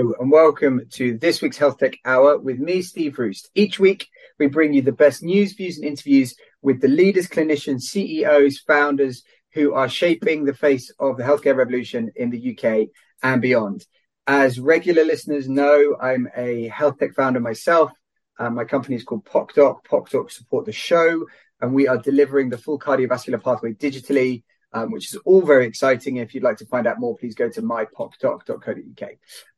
And welcome to this week's Health Tech Hour with me, Steve Roest. Each week, we bring you the best news, views, and interviews with the leaders, clinicians, CEOs, founders who are shaping the face of the healthcare revolution in the UK and beyond. As regular listeners know, I'm a health tech founder myself. Um, my company is called PocDoc. PocDoc support the show, and we are delivering the full cardiovascular pathway digitally um, which is all very exciting. If you'd like to find out more, please go to mypocdoc.co.uk.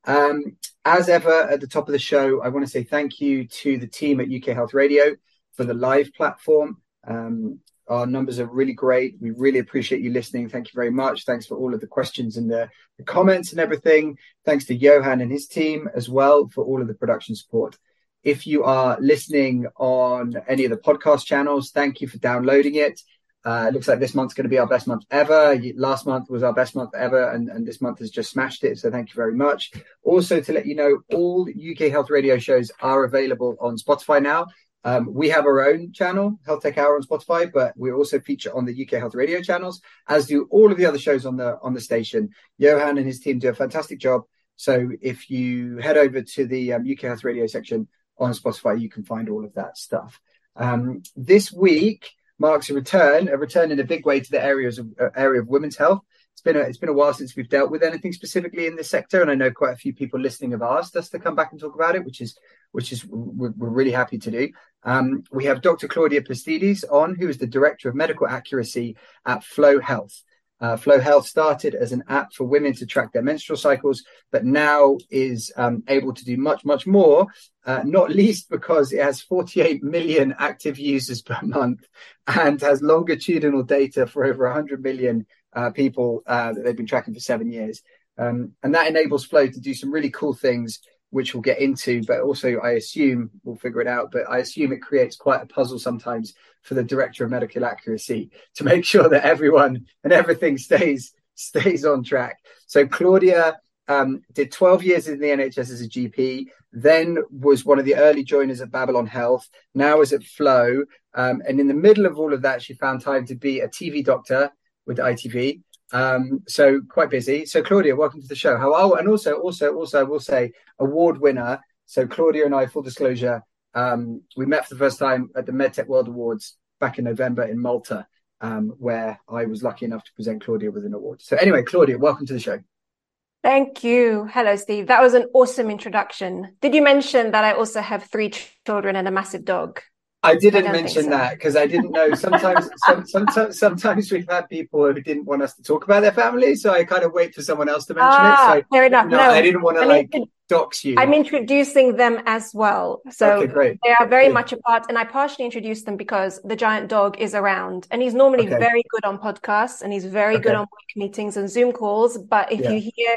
Um, as ever, at the top of the show, I want to say thank you to the team at UK Health Radio for the live platform. Um, our numbers are really great. We really appreciate you listening. Thank you very much. Thanks for all of the questions and the, the comments and everything. Thanks to Johan and his team as well for all of the production support. If you are listening on any of the podcast channels, thank you for downloading it. Uh, it looks like this month's going to be our best month ever. Last month was our best month ever, and, and this month has just smashed it. So thank you very much. Also, to let you know, all UK Health Radio shows are available on Spotify now. Um, we have our own channel, Health Tech Hour on Spotify, but we also feature on the UK Health Radio channels, as do all of the other shows on the on the station. Johan and his team do a fantastic job. So if you head over to the um, UK Health Radio section on Spotify, you can find all of that stuff. Um, this week marks a return, a return in a big way to the areas of uh, area of women's health. It's been a, it's been a while since we've dealt with anything specifically in this sector, and I know quite a few people listening have asked us to come back and talk about it, which is which is we're, we're really happy to do. Um, we have Dr. Claudia Pastides on, who is the director of medical accuracy at Flo Health. Uh, Flo Health started as an app for women to track their menstrual cycles, but now is um, able to do much, much more, uh, not least because it has 48 million active users per month and has longitudinal data for over 100 million uh, people uh, that they've been tracking for seven years. Um, and that enables Flo to do some really cool things which we'll get into, but also I assume we'll figure it out. But I assume it creates quite a puzzle sometimes for the director of medical accuracy to make sure that everyone and everything stays stays on track. So Claudia um, did 12 years in the NHS as a GP, then was one of the early joiners at Babylon Health, now is at Flo. Um, and in the middle of all of that, she found time to be a TV doctor with ITV um, so quite busy. So Claudia, welcome to the show. How are and also also also I will say award winner. So Claudia and I, full disclosure, um, we met for the first time at the MedTech World Awards back in November in Malta, um, where I was lucky enough to present Claudia with an award. So anyway, Claudia, welcome to the show. Thank you. Hello, Steve. That was an awesome introduction. Did you mention that I also have three children and a massive dog? I didn't I mention so. that because I didn't know. Sometimes, some, sometimes, sometimes we've had people who didn't want us to talk about their family, so I kind of wait for someone else to mention ah, it. So fair enough. No, no, I didn't want to like dox you. I'm introducing them as well, so okay, they are very good. much a part. And I partially introduced them because the giant dog is around, and he's normally okay. very good on podcasts, and he's very okay. good on meetings and Zoom calls. But if yeah. you hear,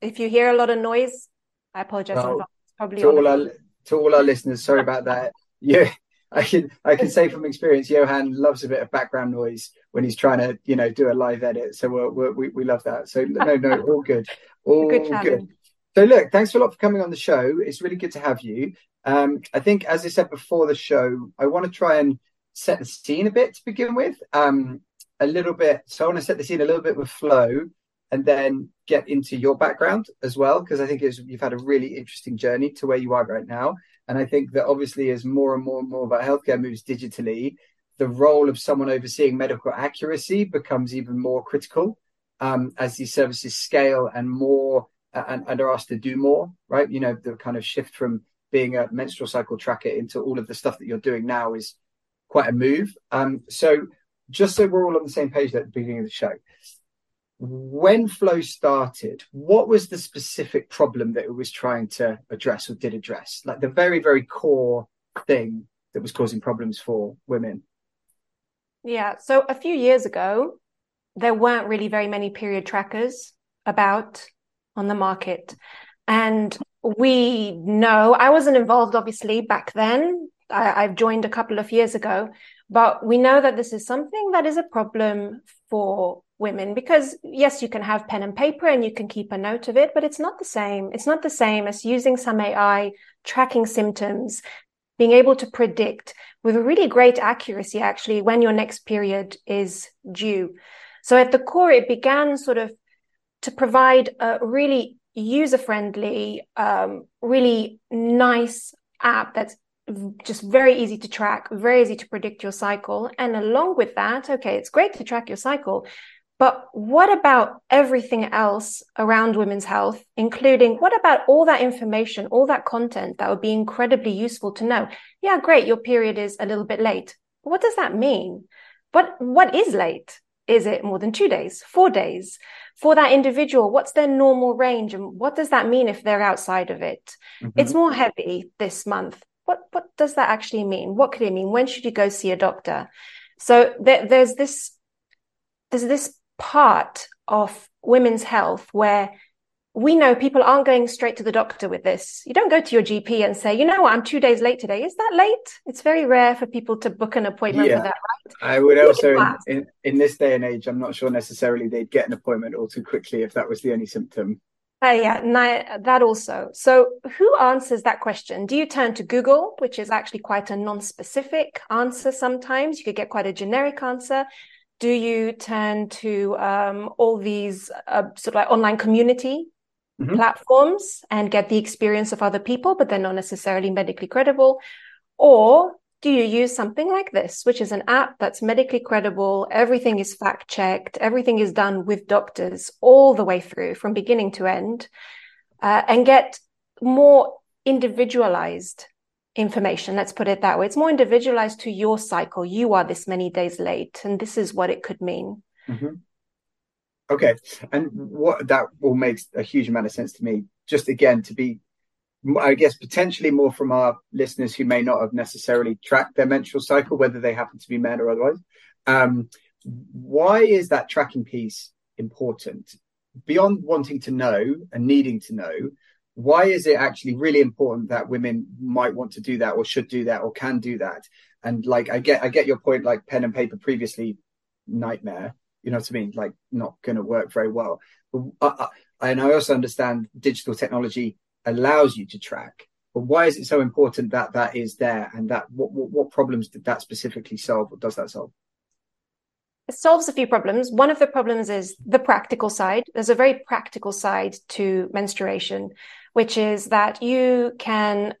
if you hear a lot of noise, I apologize. Well, probably to all our to all our listeners, sorry about that. Yeah I can I can say from experience, Johan loves a bit of background noise when he's trying to you know do a live edit. So we're, we're, we we love that. So no no all good, all good. good. So look, thanks a lot for coming on the show. It's really good to have you. Um, I think as I said before the show, I want to try and set the scene a bit to begin with. Um, a little bit. So I want to set the scene a little bit with Flo, and then get into your background as well because I think you've had a really interesting journey to where you are right now. And I think that obviously, as more and more and more of our healthcare moves digitally, the role of someone overseeing medical accuracy becomes even more critical um, as these services scale and more uh, and, and, are asked to do more. Right? You know, the kind of shift from being a menstrual cycle tracker into all of the stuff that you're doing now is quite a move. Um, so, just so we're all on the same page at the beginning of the show, when Flo started, what was the specific problem that it was trying to address or did address? Like the very, very core thing that was causing problems for women? Yeah. So a few years ago, there weren't really very many period trackers about on the market. And we know I wasn't involved, obviously, back then. I, I've joined a couple of years ago, but we know that this is something that is a problem for women because yes, you can have pen and paper and you can keep a note of it, but it's not the same. It's not the same as using some AI, tracking symptoms, being able to predict with really great accuracy, actually, when your next period is due. So at the core, it began sort of to provide a really user friendly, um, really nice app that's just very easy to track, very easy to predict your cycle. And along with that, okay, it's great to track your cycle, but what about everything else around women's health, including what about all that information, all that content that would be incredibly useful to know? Yeah, great. Your period is a little bit late. What does that mean? What, what is late? Is it more than two days, four days? For that individual, what's their normal range? And what does that mean if they're outside of it? Mm-hmm. It's more heavy this month. What, what does that actually mean? What could it mean? When should you go see a doctor? So there, there's this, there's this part of women's health where we know people aren't going straight to the doctor with this. You don't go to your GP and say, you know what, I'm two days late today. Is that late? It's very rare for people to book an appointment yeah. for that, right? I would also, in, in, this day and age, I'm not sure necessarily they'd get an appointment all too quickly if that was the only symptom. Uh, yeah, that also. So, who answers that question? Do you turn to Google, which is actually quite a non specific answer sometimes? You could get quite a generic answer do you turn to um, all these uh, sort of like online community mm-hmm. platforms and get the experience of other people, but they're not necessarily medically credible? Or do you use something like this, which is an app that's medically credible? Everything is fact checked. Everything is done with doctors all the way through from beginning to end uh, and get more individualized information. Let's put it that way. It's more individualized to your cycle. You are this many days late, and this is what it could mean. Mm-hmm. Okay, and what that all makes a huge amount of sense to me. Just again to be, I guess potentially more from our listeners who may not have necessarily tracked their menstrual cycle, whether they happen to be men or otherwise. Um, why is that tracking piece important? Beyond wanting to know and needing to know, why is it actually really important that women might want to do that or should do that or can do that? And like i get i get your point like pen and paper previously nightmare. You know what i mean? Like not going to work very well. But, uh, uh, and i also understand digital technology allows you to track. But why is it so important that that is there and that what, what, what problems did that specifically solve or does that solve solves a few problems. One of the problems is the practical side. There's a very practical side to menstruation, which is that you can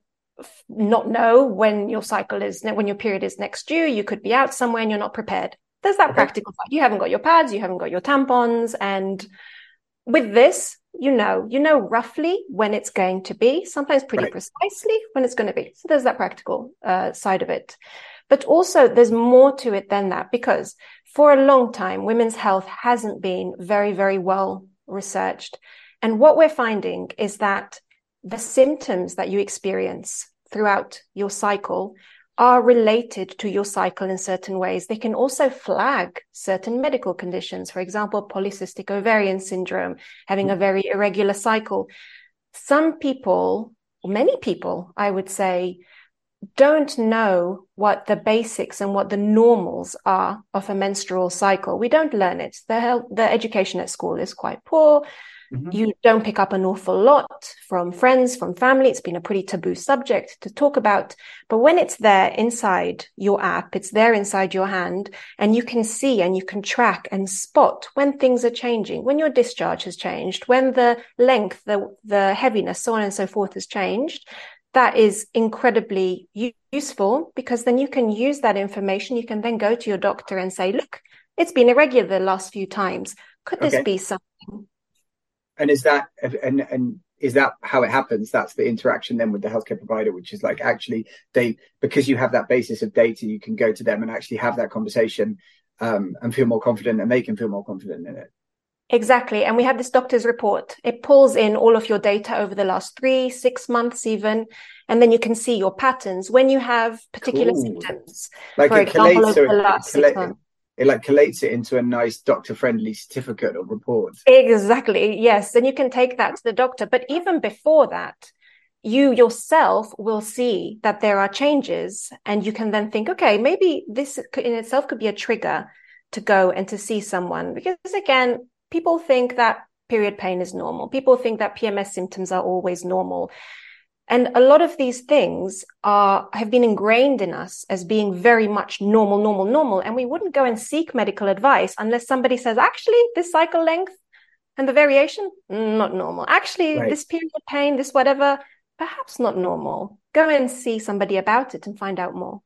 not know when your cycle is, when your period is next due. You could be out somewhere and you're not prepared. There's that okay. practical side. You haven't got your pads, you haven't got your tampons. And with this, you know, you know roughly when it's going to be, sometimes pretty right. precisely when it's going to be. So there's that practical uh, side of it. But also there's more to it than that because for a long time, women's health hasn't been very, very well researched. And what we're finding is that the symptoms that you experience throughout your cycle are related to your cycle in certain ways. They can also flag certain medical conditions. For example, polycystic ovarian syndrome, having a very irregular cycle. Some people, many people, I would say, don't know what the basics and what the normals are of a menstrual cycle. We don't learn it. The, health, the education at school is quite poor. Mm-hmm. You don't pick up an awful lot from friends, from family. It's been a pretty taboo subject to talk about. But when it's there inside your app, it's there inside your hand and you can see and you can track and spot when things are changing, when your discharge has changed, when the length, the, the heaviness, so on and so forth has changed. That is incredibly useful because then you can use that information. You can then go to your doctor and say, look, it's been irregular the last few times. Could this okay. be something? and is that and and is that how it happens that's the interaction then with the healthcare provider which is like actually they because you have that basis of data you can go to them and actually have that conversation um, and feel more confident and they can feel more confident in it Exactly. And we have this doctor's report. It pulls in all of your data over the last three, six months, even. And then you can see your patterns when you have particular cool. symptoms. Like for example, over the last months. It like collates it into a nice doctor friendly certificate or report. Exactly. Yes. Then you can take that to the doctor. But even before that, you yourself will see that there are changes and you can then think, okay, maybe this in itself could be a trigger to go and to see someone. Because again, people think that period pain is normal. People think that PMS symptoms are always normal. And a lot of these things are, have been ingrained in us as being very much normal, normal, normal. And we wouldn't go and seek medical advice unless somebody says, actually, this cycle length and the variation, not normal. Actually, right. this period pain, this whatever, perhaps not normal. Go and see somebody about it and find out more.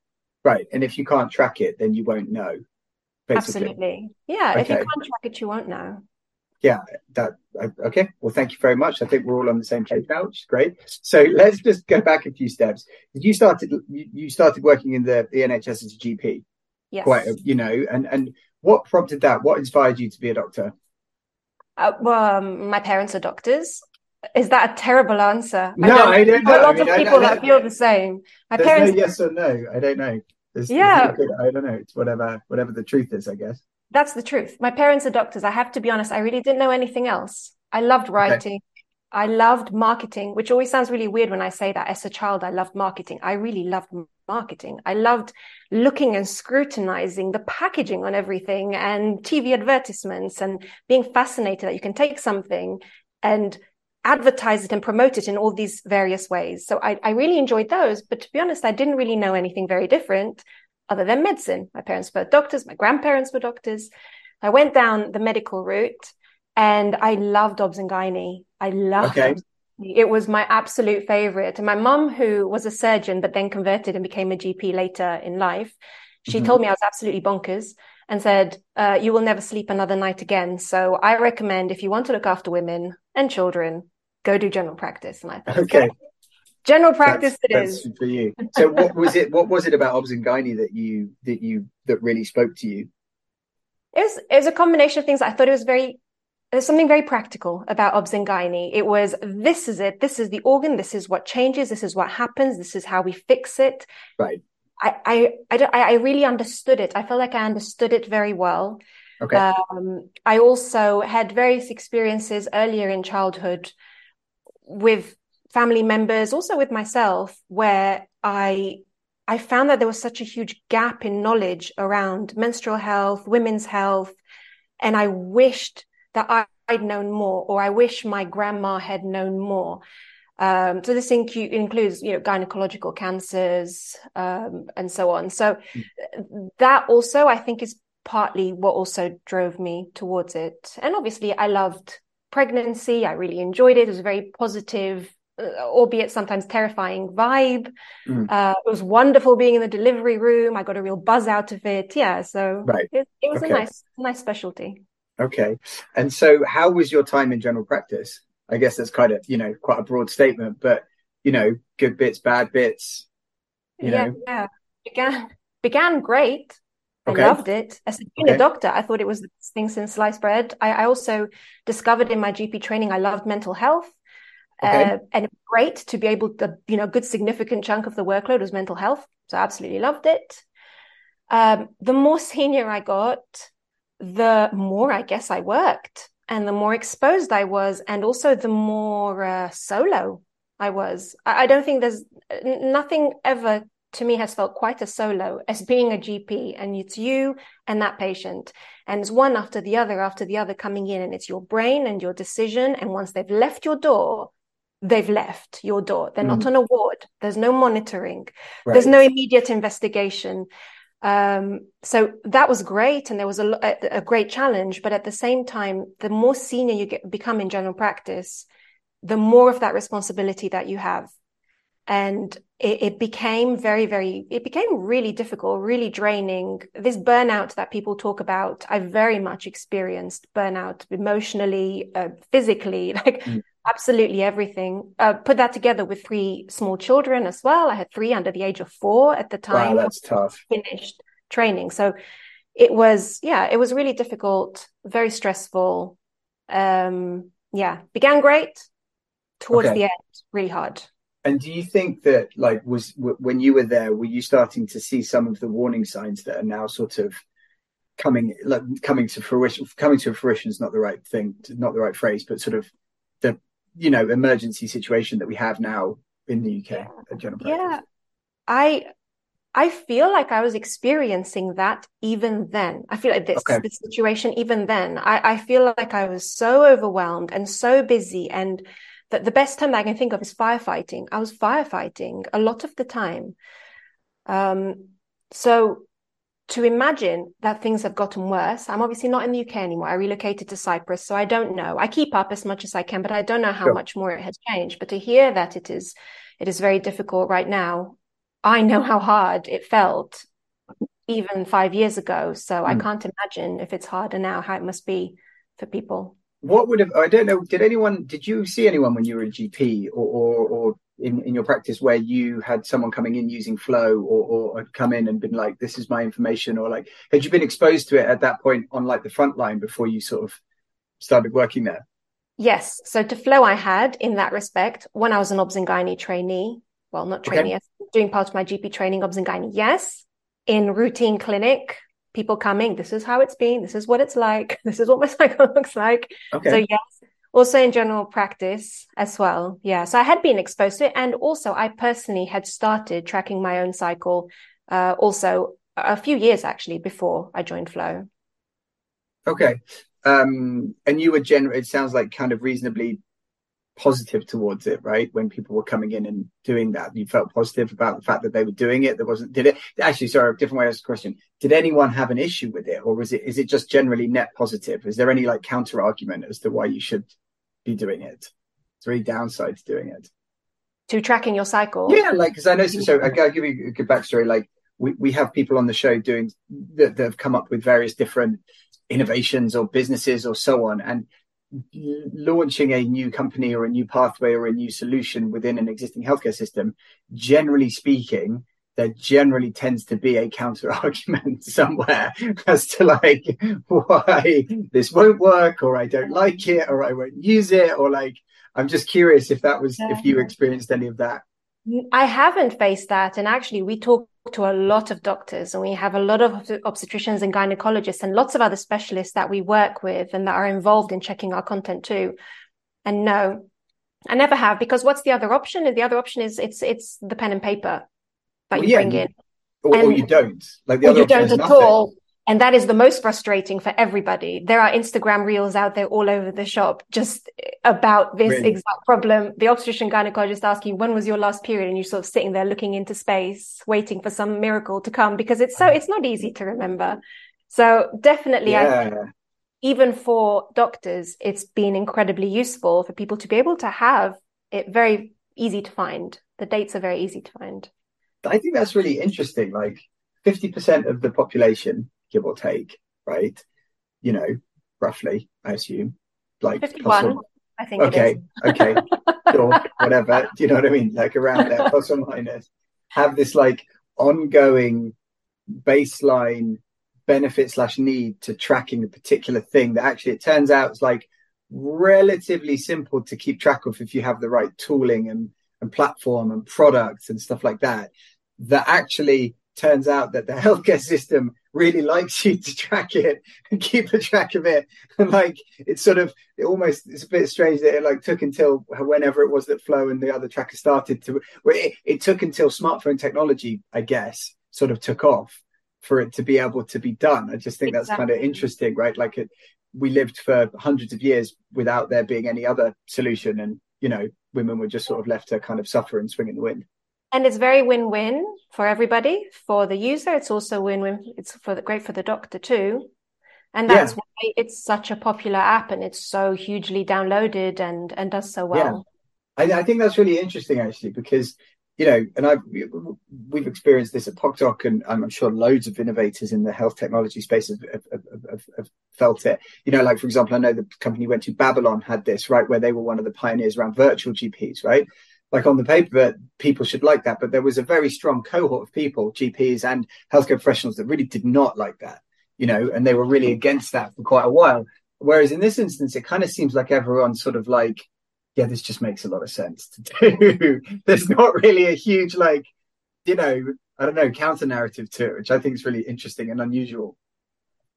Right. And if you can't track it, then you won't know. Basically. Absolutely. Yeah. Okay. If you can't track it, you won't know yeah, that okay. Well, thank you very much. I think we're all on the same page now, which is great. So let's just go back a few steps. You started you started working in the, the NHS as a GP. Yes. Quite, a, you know, and and what prompted that? What inspired you to be a doctor? Uh, well, um, my parents are doctors. Is that a terrible answer? No, I don't, I don't know. A lot I mean, of people that feel the same. My parents. No yes or no. I don't know. There's, yeah. There's I don't know. It's whatever whatever the truth is, I guess. That's the truth. My parents are doctors. I have to be honest. I really didn't know anything else. I loved writing. Okay. I loved marketing, which always sounds really weird when I say that. As a child, I loved marketing. I really loved marketing. I loved looking and scrutinizing the packaging on everything and TV advertisements and being fascinated that you can take something and advertise it and promote it in all these various ways. So I, I really enjoyed those. But to be honest, I didn't really know anything very different other than medicine. My parents were doctors, my grandparents were doctors. I went down the medical route and I loved Obs and. I loved okay. It was my absolute favorite. And my mum, who was a surgeon, but then converted and became a GP later in life, she mm-hmm. told me I was absolutely bonkers and said, uh, you will never sleep another night again. So I recommend if you want to look after women and children, go do general practice. And I thought, okay. General practice that's, it is for you. So what was it? What was it about Gynae that you that you that really spoke to you? It was it was a combination of things. I thought it was very there's something very practical about Gynae. It was this is it. This is the organ. This is what changes. This is what happens. This is how we fix it. Right. I I I, I really understood it. I felt like I understood it very well. Okay. Um, I also had various experiences earlier in childhood with family members, also with myself, where I I found that there was such a huge gap in knowledge around menstrual health, women's health, and I wished that I, would known more, or I wish my grandma had known more. Um, so this includes, you know, gynecological cancers um, and so on. So that also, I think, is partly what also drove me towards it. And obviously, I loved pregnancy. I really enjoyed it. It was a very positive albeit sometimes terrifying vibe. Mm. Uh, it was wonderful being in the delivery room. I got a real buzz out of it. Yeah, so right. it, it was okay. a nice, nice specialty. Okay, and so how was your time in general practice? I guess that's kind of you know quite a broad statement, but you know, good bits, bad bits. You yeah, know, yeah. Began began great. I okay. loved it. As a junior okay. doctor, I thought it was the best thing since sliced bread. I, I also discovered in my GP training I loved mental health. Okay. Uh, and great to be able to, you know, a good significant chunk of the workload was mental health. So I absolutely loved it. Um, the more senior I got, the more I guess I worked and the more exposed I was, and also the more uh, solo I was. I, I don't think there's nothing ever to me has felt quite as solo as being a GP and it's you and that patient and it's one after the other after the other coming in and it's your brain and your decision and once they've left your door they've left your door. They're mm. not on a ward. There's no monitoring. Right. There's no immediate investigation. Um, so that was great, and there was a, a, a, great challenge. But at the same time, the more senior you get, become in general practice, the more of that responsibility that you have, and it, it became very, very. It became really difficult, really draining. This burnout that people talk about, I very much experienced burnout emotionally, uh, physically, like. Mm absolutely everything. Uh, put that together with three small children as well. I had three under the age of four at the time. Wow, that's tough. Finished training. So it was, yeah, it was really difficult, very stressful. um, yeah, began great. Towards okay. the end, really hard. And do you think that, like, was w- when you were there, were you starting to see some of the warning signs that are now sort of coming, like, coming to fruition? Coming to fruition is not the right thing, not the right phrase, but sort of the, you know, emergency situation that we have now in the UK yeah. at general practice. Yeah, I I feel like I was experiencing that even then. I feel like this, okay. this situation even then. I, I feel like I was so overwhelmed and so busy and that the best time I can think of is firefighting. I was firefighting a lot of the time. Um, so to imagine that things have gotten worse, I'm obviously not in the UK anymore. I relocated to Cyprus, so I don't know. I keep up as much as I can, but I don't know how sure. much more it has changed. But to hear that it is, it is very difficult right now I know how hard it felt even five years ago. So mm. I hmm. can't imagine if it's harder now, how it must be for people. What would have, I don't know, did anyone, did you see anyone when you were a GP or, or, or in, in your practice where you had someone coming in using Flo or, or come in and been like, this is my information or like, had you been exposed to it at that point on like the front line before you sort of started working there? Yes. So to Flo I had in that respect when I was an obs and gynae trainee well, not training, okay. doing part of my GP training, obs and gynae. Yes, in routine clinic, people coming, this is how it's been, this is what it's like, this is what my cycle looks like. Okay. So yes, also in general practice as well. Yeah. So I had been exposed to it. And also I personally had started tracking my own cycle uh, also a few years actually before I joined Flo. Okay. Um, and you were generally, it sounds like kind of reasonably positive towards it, right? When people were coming in and doing that, you felt positive about the fact that they were doing it. There wasn't, did it actually, sorry, different way to ask the question. Did anyone have an issue with it or was it, is it just generally net positive? Is there any like counter argument as to why you should be doing it. Three downsides to doing it? To tracking your cycle? Yeah, like, because I know, so, so I'll give you a good backstory. Like, we, we have people on the show doing that, that have come up with various different innovations or businesses or so on. And launching a new company or a new pathway or a new solution within an existing healthcare system, generally speaking, there generally tends to be a counter argument somewhere as to like why this won't work or I don't like it or I won't use it or like I'm just curious if that was if you experienced any of that. I haven't faced that and actually we talk to a lot of doctors and we have a lot of obstetricians and gynecologists and lots of other specialists that we work with and that are involved in checking our content too. And no, I never have because what's the other option? The other option is it's it's the pen and paper that well, you yeah, bring in. Or, or, you don't. Like the other you don't at nothing. all. And that is the most frustrating for everybody. There are Instagram reels out there all over the shop just about this really? exact problem. The obstetrician gynecologist asks you, when was your last period? And you're sort of sitting there looking into space, waiting for some miracle to come because it's so, it's not easy to remember. So definitely, yeah. I, even for doctors, it's been incredibly useful for people to be able to have it very easy to find. The dates are very easy to find. I think that's really interesting. Like 50% of the population give or take, right? You know, roughly, I assume. Like 51, I think. Okay, okay, sure, whatever. Do you know what I mean? Like around there, plus or minus. Have this like ongoing baseline benefit slash need to tracking a particular thing that actually it turns out is like relatively simple to keep track of if you have the right tooling and, and platform and products and stuff like that. That actually turns out that the healthcare system really likes you to track it and keep a track of it. And like it's sort of it almost it's a bit strange that it like took until whenever it was that Flo and the other tracker started to it, it took until smartphone technology, I guess, sort of took off for it to be able to be done. I just think exactly. that's kind of interesting, right? Like it we lived for hundreds of years without there being any other solution and you know women were just sort of left to kind of suffer and swing in the wind and it's very win-win for everybody. For the user it's also win-win. It's for the, great for the doctor too. And that's yeah. why it's such a popular app and it's so hugely downloaded and and does so well. Yeah. I, I think that's really interesting actually because you know and i've we've experienced this at PocDoc and i'm sure loads of innovators in the health technology space have, have, have, have, felt it. You know like for example i know the company went to babylon had this right where they were one of the pioneers around virtual gps right like on the paper people should like that but there was a very strong cohort of people gps and healthcare professionals that really did not like that you know and they were really against that for quite a while Whereas in this instance, it kind of seems like everyone's sort of like, yeah, this just makes a lot of sense to do. There's not really a huge like, you know, I don't know, counter narrative to it, which I think is really interesting and unusual.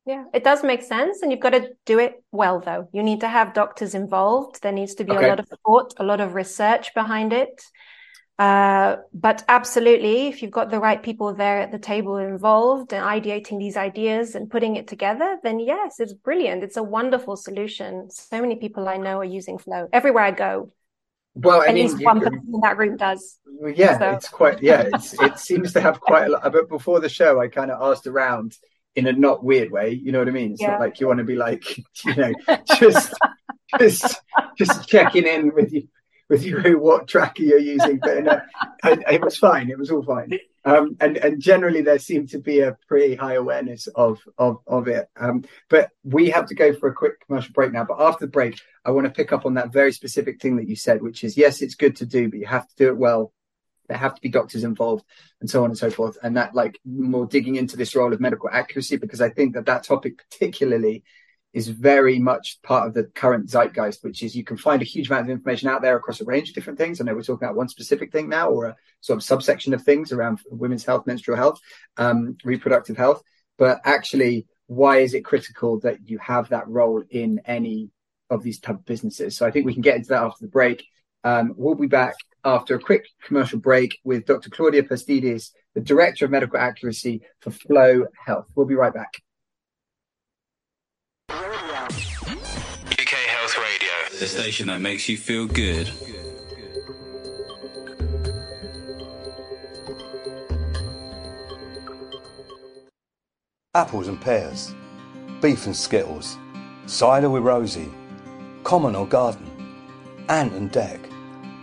Yeah, it does make sense. And you've got to do it well, though. You need to have doctors involved. There needs to be okay. a lot of thought, a lot of research behind it. Uh, but absolutely, if you've got the right people there at the table involved and ideating these ideas and putting it together, then yes, it's brilliant. It's a wonderful solution. So many people I know are using Flo everywhere I go. Well, at least one person in that room does. Yeah, so. it's quite. Yeah, it's, it seems to have quite a lot. But before the show, I kind of asked around in a not weird way. You know what I mean? It's yeah. not like you want to be like, you know, just just just checking in with you with you what tracker you're using. But it was fine. It was all fine. Um, and and generally there seemed to be a pretty high awareness of of of it. Um, but we have to go for a quick commercial break now. But after the break, I want to pick up on that very specific thing that you said, which is yes, it's good to do, but you have to do it well there have to be doctors involved and so on and so forth. And that like more digging into this role of medical accuracy because i think that that topic particularly is very much part of the current zeitgeist which is you can find a huge amount of information out there across a range of different things. I know we're talking about one specific thing now or a sort of subsection of things around women's health menstrual health um, reproductive health. But actually why is it critical that you have that role in any of these type of businesses? So i think we can get into that after the break. Um, we'll be back after a quick commercial break with Dr. Claudia Pastides, the Director of Medical Accuracy for Flo Health. We'll be right back. UK Health Radio, the station that makes you feel good. Apples and pears, beef and skittles, cider with Rosie, common or garden, Ant and Dec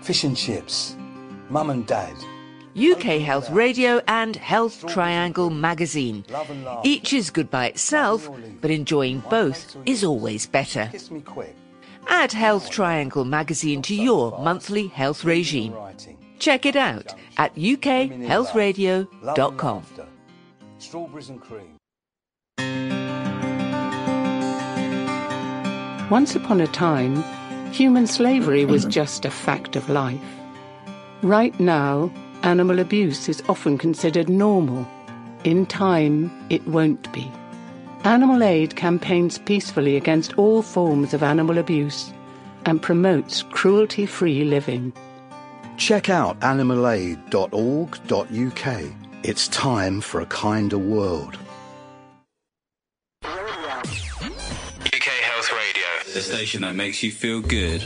fish and chips, mum and dad. UK Health Radio and Health Triangle magazine. Each is good by itself, but enjoying both is always better. Add Health Triangle magazine to your monthly health regime. Check it out at ukhealthradio.com. Strawberries and cream. Once upon a time, Human slavery was mm-hmm. just a fact of life. Right now, animal abuse is often considered normal. In time, it won't be. Animal Aid campaigns peacefully against all forms of animal abuse and promotes cruelty free living. Check out animalaid.org.uk. It's time for a kinder world. The station that makes you feel good.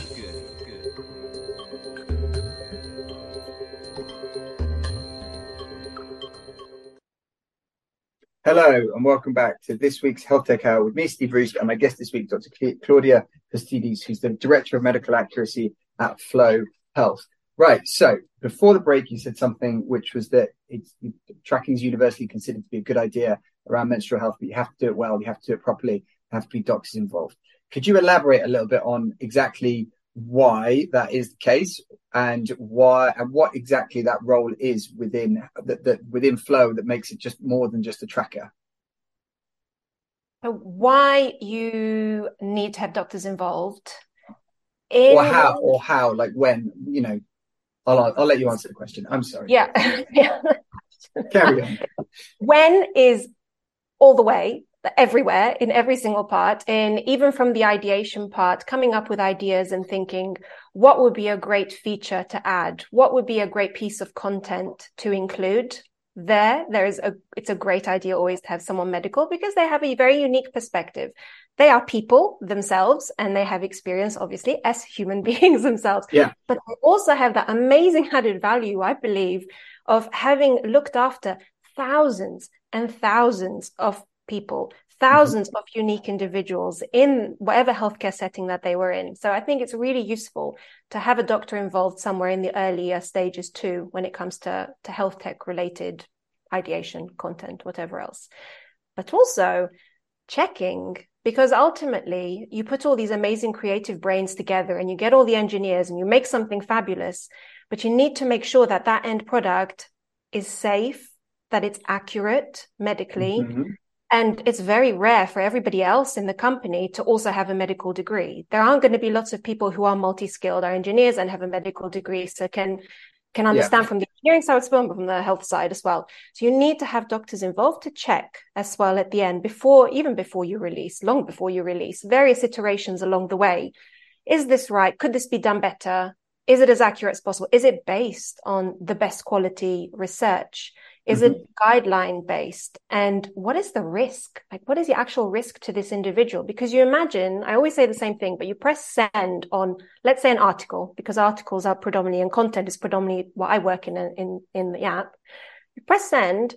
Hello and welcome back to this week's Health Tech Hour with me, Steve Roest, and my guest this week, Dr. Claudia Pastides, who's the Director of Medical Accuracy at Flo Health. Right. So before the break, you said something which was that tracking is universally considered to be a good idea around menstrual health, but you have to do it well, you have to do it properly, have to be doctors involved. Could you elaborate a little bit on exactly why that is the case and why and what exactly that role is within that, that within Flo that makes it just more than just a tracker why you need to have doctors involved in... or how or how like when you know I'll I'll let you answer the question. I'm sorry. Yeah. yeah. Carry on. When is all the way everywhere in every single part and even from the ideation part coming up with ideas and thinking what would be a great feature to add? What would be a great piece of content to include there? There is a it's a great idea always to have someone medical because they have a very unique perspective. They are people themselves and they have experience obviously as human beings themselves. Yeah. But they also have that amazing added value i believe of having looked after thousands and thousands of people, 1000s mm-hmm. of unique individuals in whatever healthcare setting that they were in. So I think it's really useful to have a doctor involved somewhere in the earlier stages too, when it comes to, to health tech related ideation, content, whatever else. But also checking because ultimately you put all these amazing creative brains together and you get all the engineers and you make something fabulous, but you need to make sure that that end product is safe, that it's accurate medically, mm-hmm And it's very rare for everybody else in the company to also have a medical degree. There aren't going to be lots of people who are multi-skilled, are engineers and have a medical degree, so can can understand yeah. from the engineering side as well, but from the health side as well. So you need to have doctors involved to check as well at the end before, even before you release, long before you release, various iterations along the way. Is this right? Could this be done better? Is it as accurate as possible? Is it based on the best quality research? Is mm-hmm. it guideline based? And what is the risk? Like, what is the actual risk to this individual? Because you imagine, I always say the same thing, but you press send on, let's say an article, because articles are predominantly and content is predominantly what I work in, in, in the app. You press send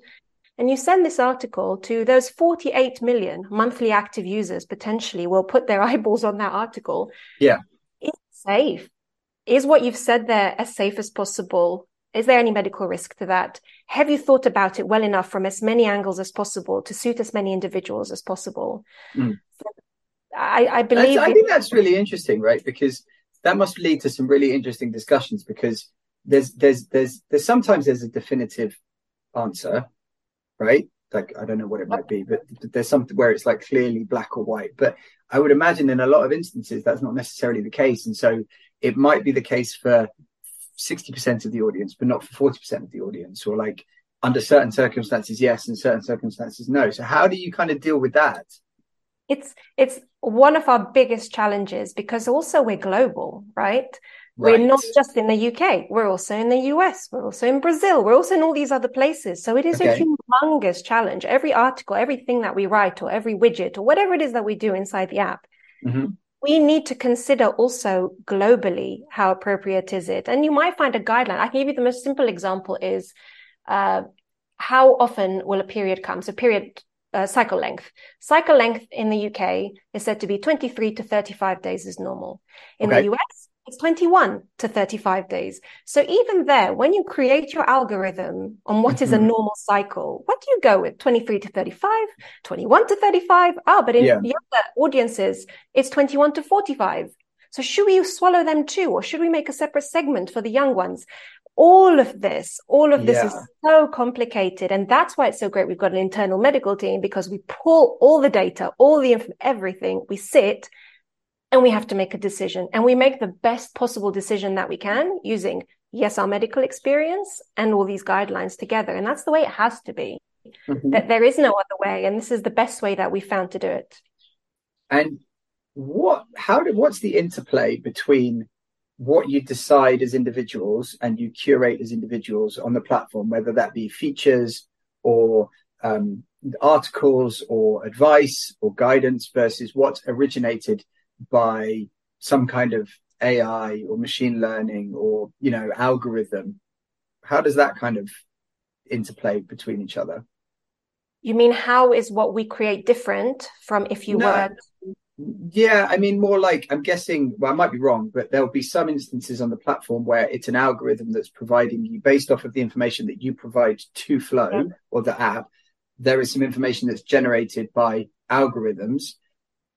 and you send this article to those 48 million monthly active users potentially will put their eyeballs on that article. Yeah. It's safe. Is what you've said there as safe as possible? Is there any medical risk to that? Have you thought about it well enough from as many angles as possible to suit as many individuals as possible? Mm. I, I, believe. I think that's really interesting, right? Because that must lead to some really interesting discussions. Because there's there's there's there's sometimes there's a definitive answer, right? Like I don't know what it might be, but there's something where it's like clearly black or white. But I would imagine in a lot of instances that's not necessarily the case, and so it might be the case for 60% of the audience, but not for 40% of the audience, or like under certain circumstances, yes, and certain circumstances, no. So how do you kind of deal with that? It's it's one of our biggest challenges because also we're global, right? right? We're not just in the UK. We're also in the US. We're also in Brazil. We're also in all these other places. So it is okay. a humongous challenge. Every article, everything that we write, or every widget, or whatever it is that we do inside the app, mm-hmm we need to consider also globally how appropriate is it. And you might find a guideline. I can give you the most simple example is uh, how often will a period come? So period uh, cycle length. Cycle length in the uk is said to be 23 to 35 days is normal. In okay. the us it's 21 to 35 days. So even there, when you create your algorithm on what mm-hmm. is a mm-hmm. normal cycle, what do you go with? 23 to 35, 21 to 35? Ah, oh, but in yeah. the other audiences, it's 21 to 45. So should we swallow them too? Or should we make a separate segment for the young ones? All of this, all of this yeah. is so complicated. And that's why it's so great. We've got an internal medical team because we pull all the data, all the inf- everything, we sit and we have to make a decision. And we make the best possible decision that we can using yes our medical experience and all these guidelines together. And that's the way it has to be. Mm-hmm. that there is no other way. And this is the best way that we found to do it. And what how do what's the interplay between what you decide as individuals and you curate as individuals on the platform whether that be features or um, articles or advice or guidance versus what originated by some kind of AI or machine learning or you know algorithm. How does that kind of interplay between each other? You mean how is what we create different from if you no. were? Yeah, I mean more like I'm guessing. Well, I might be wrong, but there will be some instances on the platform where it's an algorithm that's providing you based off of the information that you provide to Flo yeah. or the app. There is some information that's generated by algorithms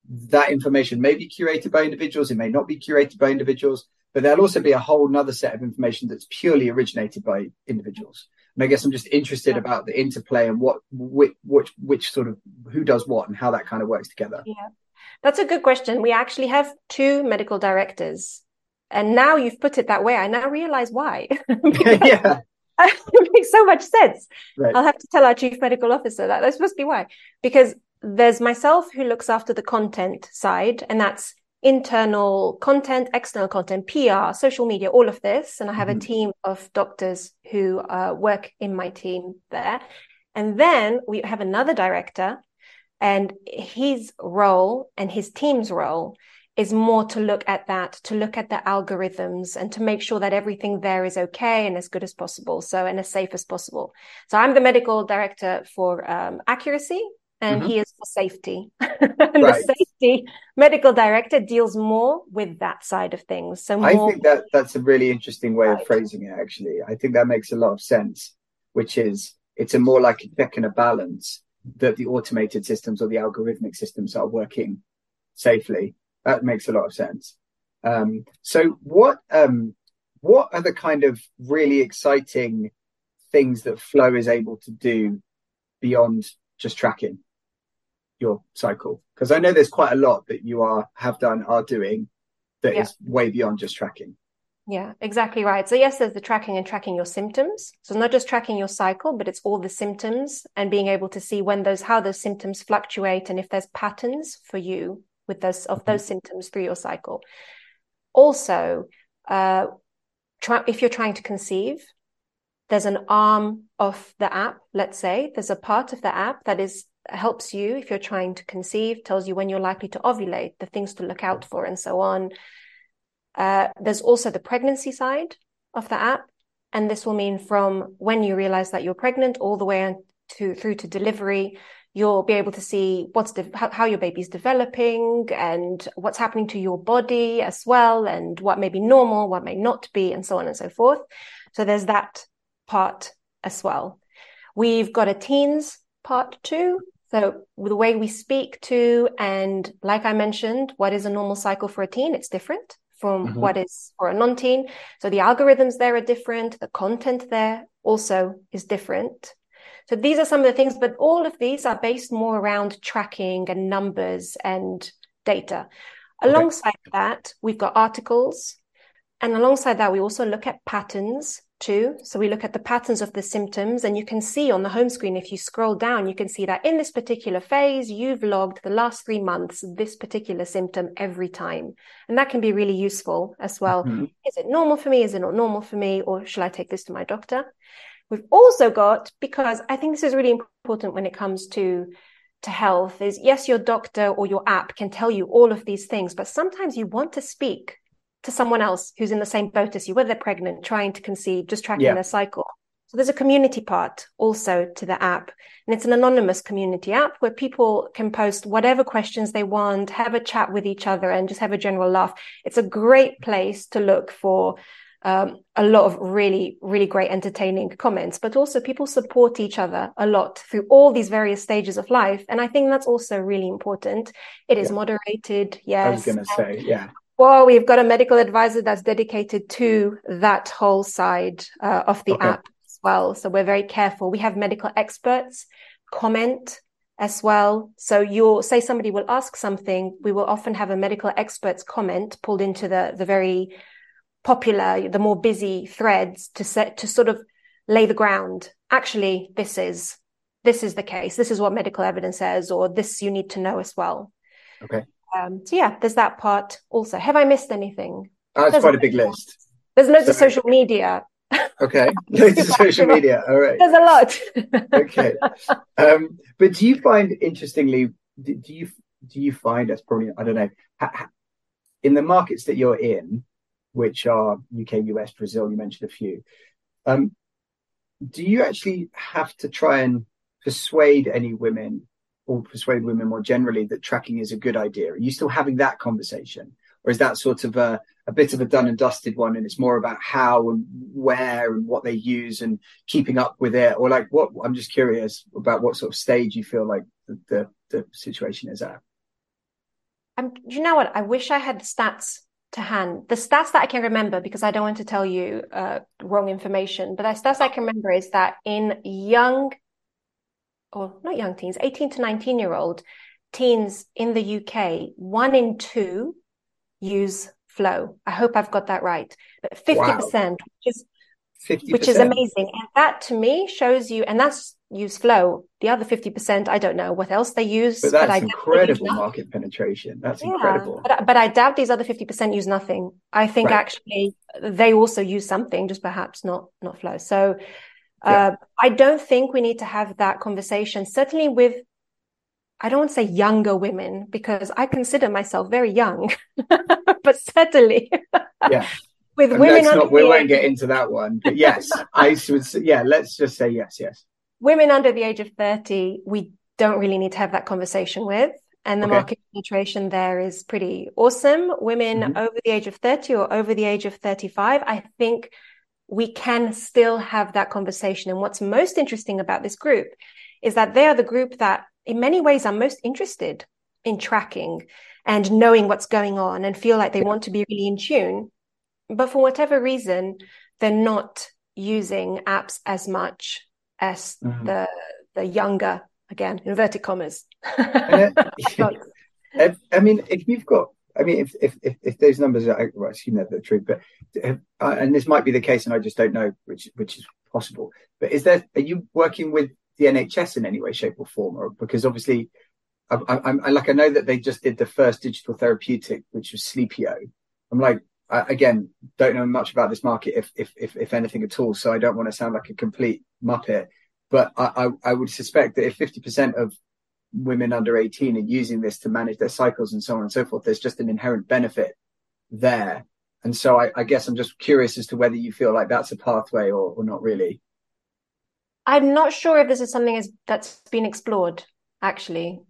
that information may be curated by individuals, it may not be curated by individuals, but there'll also be a whole nother set of information that's purely originated by individuals. And I guess I'm just interested yeah. about the interplay and what which, which which sort of who does what and how that kind of works together. Yeah. That's a good question. We actually have two medical directors. And now you've put it that way, I now realize why. yeah. it makes so much sense. Right. I'll have to tell our chief medical officer that. That's must be why. Because there's myself who looks after the content side, and that's internal content, external content, PR, social media, all of this. And I have mm-hmm. a team of doctors who uh, work in my team there. And then we have another director, and his role and his team's role is more to look at that, to look at the algorithms and to make sure that everything there is okay and as good as possible. So, and as safe as possible. So I'm the medical director for um, accuracy and mm-hmm. he is for safety. and right. the safety medical director deals more with that side of things. So more... I think that that's a really interesting way right. of phrasing it. Actually, I think that makes a lot of sense. Which is, it's a more like a check and a balance that the automated systems or the algorithmic systems are working safely. That makes a lot of sense. Um, so, what um, what are the kind of really exciting things that Flo is able to do beyond just tracking? Your cycle? Because I know there's quite a lot that you are have done, are doing that yeah. is way beyond just tracking. Yeah, exactly right. So yes, there's the tracking and tracking your symptoms. So not just tracking your cycle, but it's all the symptoms and being able to see when those how those symptoms fluctuate and if there's patterns for you with those of those mm-hmm. symptoms through your cycle. Also, uh, try, if you're trying to conceive, there's an arm of the app. Let's say there's a part of the app that is helps you if you're trying to conceive, tells you when you're likely to ovulate, the things to look out for, and so on. Uh, there's also the pregnancy side of the app, and this will mean from when you realize that you're pregnant all the way to through to delivery. You'll be able to see what's de- how, how your baby's developing and what's happening to your body as well, and what may be normal, what may not be, and so on and so forth. So there's that part as well. We've got a teens part too. So the way we speak to, and like I mentioned, what is a normal cycle for a teen? It's different from mm-hmm. what is for a non-teen. So the algorithms there are different. The content there also is different. So these are some of the things, but all of these are based more around tracking and numbers and data. Okay. Alongside that, we've got articles. And alongside that, we also look at patterns too. So we look at the patterns of the symptoms and you can see on the home screen, if you scroll down, you can see that in this particular phase, you've logged the last three months, this particular symptom every time. And that can be really useful as well. Mm-hmm. Is it normal for me? Is it not normal for me? Or shall I take this to my doctor? We've also got, because I think this is really important when it comes to to health is yes, your doctor or your app can tell you all of these things, but sometimes you want to speak to someone else who's in the same boat as you, whether they're pregnant, trying to conceive, just tracking yeah. their cycle. So there's a community part also to the app. And it's an anonymous community app where people can post whatever questions they want, have a chat with each other and just have a general laugh. It's a great place to look for um, a lot of really, really great entertaining comments, but also people support each other a lot through all these various stages of life. And I think that's also really important. It is yeah. moderated. Yes. I was going to say, yeah. Well, we've got a medical advisor that's dedicated to that whole side uh, of the okay. app as well. So we're very careful. We have medical experts comment as well. So you'll say somebody will ask something. We will often have a medical expert's comment pulled into the, the very popular, the more busy threads to set, to sort of lay the ground. Actually, this is, this is the case. This is what medical evidence says, or this you need to know as well. Okay. Um, so yeah, there's that part also. Have I missed anything? Oh, it's quite a big list. There's loads so, of social media. Okay, loads of social media. All right. There's a lot. okay, um, but do you find interestingly? Do, do you do you find that's probably I don't know in the markets that you're in, which are UK, US, Brazil. You mentioned a few. Um, do you actually have to try and persuade any women or persuade women more generally that tracking is a good idea? Are you still having that conversation? Or is that sort of a, a bit of a done and dusted one and it's more about how and where and what they use and keeping up with it? Or like what I'm just curious about what sort of stage you feel like the, the, the situation is at. Um, you know what? I wish I had the stats to hand. The stats that I can remember, because I don't want to tell you uh, wrong information, but the stats I can remember is that in young or not young teens, 18 to 19 year old teens in the UK, one in two use Flo. I hope I've got that right. But 50%, wow. which is 50%. which is amazing. And that to me shows you, and that's use Flo. The other 50%, I don't know what else they use. But that's but incredible market penetration. That's yeah, incredible. But, but I doubt these other 50% use nothing. I think right. actually they also use something, just perhaps not, not Flo. So yeah. Uh, I don't think we need to have that conversation, certainly with, I don't want to say younger women because I consider myself very young, but certainly. Yeah. with and women not, we won't get into that one, but yes, I would say, yeah, let's just say yes, yes. Women under the age of 30, we don't really need to have that conversation with. And the okay. market penetration there is pretty awesome. Women mm-hmm. over the age of 30 or over the age of 35, I think we can still have that conversation. And what's most interesting about this group is that they are the group that in many ways are most interested in tracking and knowing what's going on and feel like they want to be really in tune. But for whatever reason, they're not using apps as much as mm-hmm. the the younger again inverted commas. I mean, if you've got I mean, if if if, if those numbers are, well, I assume that they're true, but uh, and this might be the case, and I just don't know, which which is possible. But is there? Are you working with the NHS in any way, shape, or form? Or because obviously, I, I'm I, like I know that they just did the first digital therapeutic, which was Sleepio. I'm like, I, again, don't know much about this market, if if if if anything at all. So I don't want to sound like a complete muppet. But I, I, I would suspect that if 50% of women under 18 are using this to manage their cycles and so on and so forth, there's just an inherent benefit there. And so I, I guess I'm just curious as to whether you feel like that's a pathway or, or not really. I'm not sure if this is something that's been explored, actually.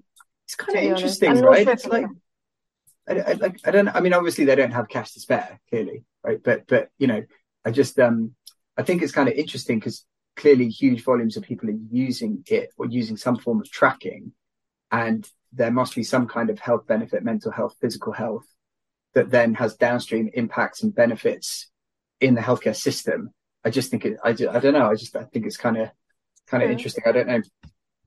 It's kind of interesting, right? Sure it's like, I, I, I, don't I mean, obviously they don't have cash to spare, clearly, right? But, but, you know, I just, um, I think it's kind of interesting because clearly huge volumes of people are using it or using some form of tracking and there must be some kind of health benefit, mental health, physical health, that then has downstream impacts and benefits in the healthcare system. I just think it. I, just, I don't know. I just I think it's kind of kind of interesting. I don't know.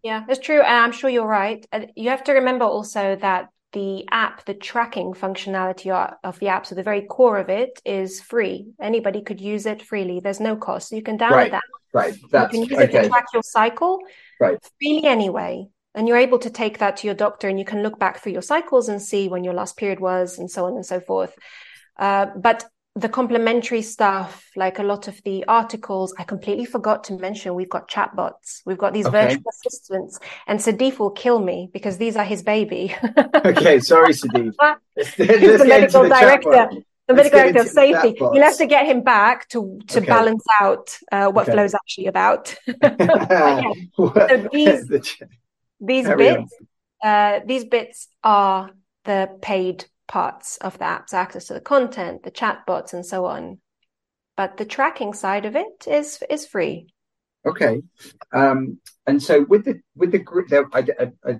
Yeah, it's true, and I'm sure you're right. You have to remember also that the app, the tracking functionality of the app, so the very core of it is free. Anybody could use it freely. There's no cost. You can download right, that. Right. That's, you can use okay. it to track your cycle. Right. Freely anyway and you're able to take that to your doctor and you can look back through your cycles and see when your last period was and so on and so forth. Uh, but the complementary stuff like a lot of the articles i completely forgot to mention we've got chatbots. We've got these okay. virtual assistants. And Sadif will kill me because these are his baby. Okay sorry Sadif he's the medical the director. The medical director of safety. you'll have to get him back to to okay. balance out uh, what okay. Flo's actually about. Yeah. so these these bits, uh, these bits are the paid parts of the apps, access to the content, the chatbots, and so on. But the tracking side of it is is free. Okay, um, and so with the with the group, there, I, I,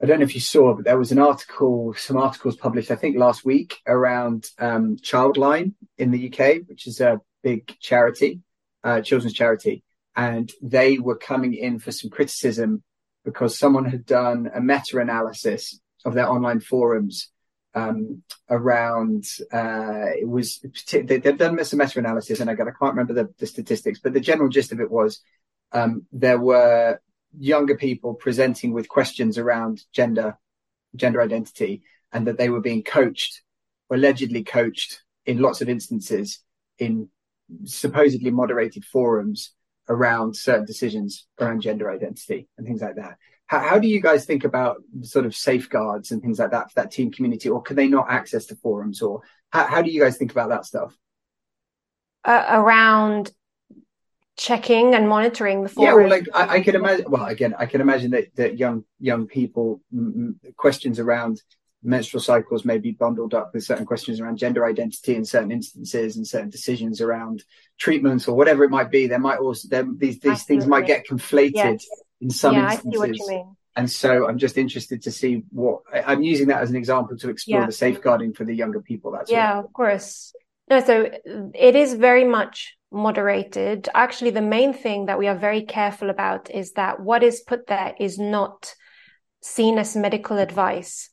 I don't know if you saw, but there was an article, some articles published, I think last week, around um, Childline in the UK, which is a big charity, uh, children's charity, and they were coming in for some criticism because someone had done a meta analysis of their online forums um, around uh, it was they, have done some meta analysis and I can't remember the, the, statistics, but the general gist of it was um, there were younger people presenting with questions around gender, gender identity, and that they were being coached or allegedly coached in lots of instances in supposedly moderated forums around certain decisions around gender identity and things like that. How, how, do you guys think about sort of safeguards and things like that for that team community, or can they not access the forums, or how, how do you guys think about that stuff? Uh, around checking and monitoring the forums. Yeah, well, like I, I can imagine. Well, again, I can imagine that that young young people m- questions around menstrual cycles may be bundled up with certain questions around gender identity in certain instances and certain decisions around treatments or whatever it might be. There might also there, these these things might get conflated yes. in some yeah, instances. I see what you mean. And so I'm just interested to see what I'm using that as an example to explore yeah. the safeguarding for the younger people. That's yeah, all. of course. No, so it is very much moderated. Actually, the main thing that we are very careful about is that what is put there is not seen as medical advice.